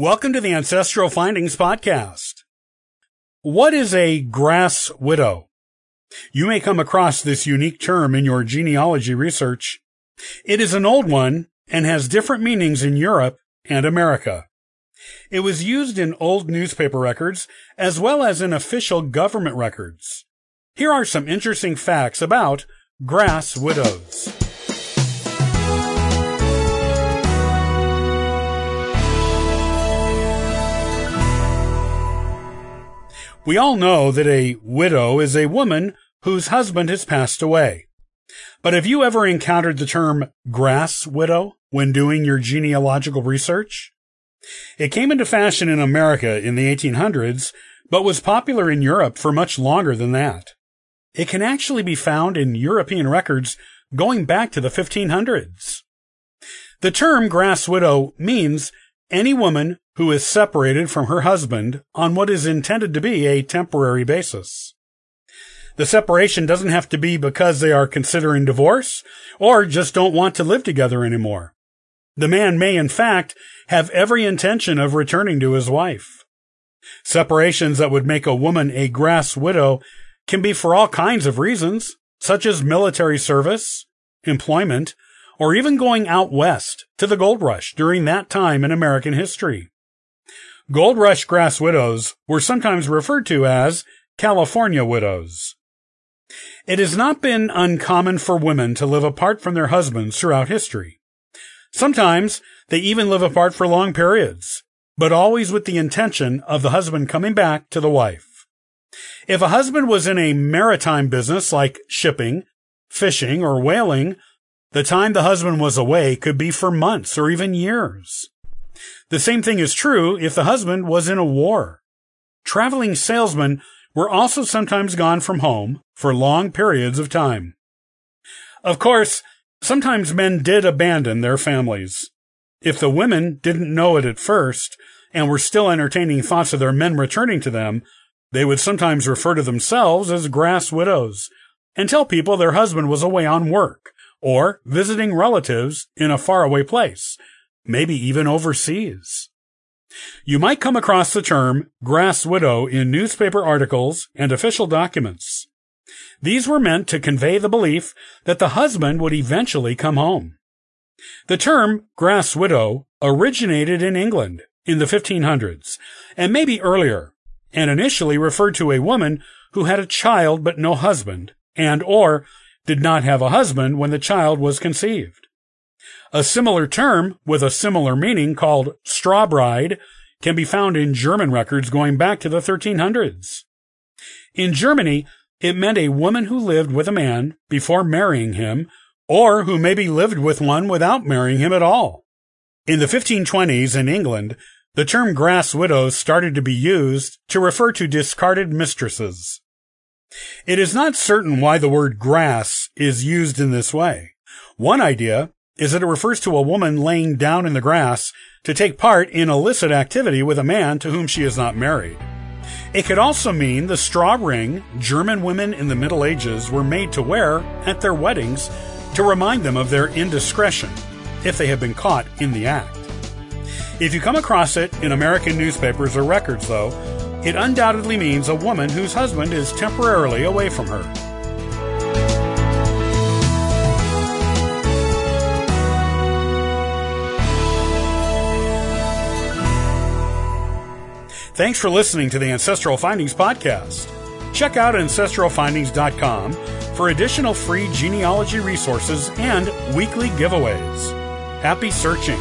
Welcome to the Ancestral Findings Podcast. What is a grass widow? You may come across this unique term in your genealogy research. It is an old one and has different meanings in Europe and America. It was used in old newspaper records as well as in official government records. Here are some interesting facts about grass widows. We all know that a widow is a woman whose husband has passed away. But have you ever encountered the term grass widow when doing your genealogical research? It came into fashion in America in the 1800s, but was popular in Europe for much longer than that. It can actually be found in European records going back to the 1500s. The term grass widow means any woman who is separated from her husband on what is intended to be a temporary basis. The separation doesn't have to be because they are considering divorce or just don't want to live together anymore. The man may, in fact, have every intention of returning to his wife. Separations that would make a woman a grass widow can be for all kinds of reasons, such as military service, employment, or even going out west to the gold rush during that time in American history. Gold rush grass widows were sometimes referred to as California widows. It has not been uncommon for women to live apart from their husbands throughout history. Sometimes they even live apart for long periods, but always with the intention of the husband coming back to the wife. If a husband was in a maritime business like shipping, fishing, or whaling, the time the husband was away could be for months or even years. The same thing is true if the husband was in a war. Traveling salesmen were also sometimes gone from home for long periods of time. Of course, sometimes men did abandon their families. If the women didn't know it at first and were still entertaining thoughts of their men returning to them, they would sometimes refer to themselves as grass widows and tell people their husband was away on work or visiting relatives in a faraway place, maybe even overseas. You might come across the term grass widow in newspaper articles and official documents. These were meant to convey the belief that the husband would eventually come home. The term grass widow originated in England in the 1500s and maybe earlier and initially referred to a woman who had a child but no husband and or did not have a husband when the child was conceived. A similar term with a similar meaning called straw bride can be found in German records going back to the 1300s. In Germany, it meant a woman who lived with a man before marrying him, or who maybe lived with one without marrying him at all. In the 1520s in England, the term grass widows started to be used to refer to discarded mistresses. It is not certain why the word grass is used in this way. One idea is that it refers to a woman laying down in the grass to take part in illicit activity with a man to whom she is not married. It could also mean the straw ring German women in the Middle Ages were made to wear at their weddings to remind them of their indiscretion if they had been caught in the act. If you come across it in American newspapers or records, though, it undoubtedly means a woman whose husband is temporarily away from her. Thanks for listening to the Ancestral Findings Podcast. Check out ancestralfindings.com for additional free genealogy resources and weekly giveaways. Happy searching!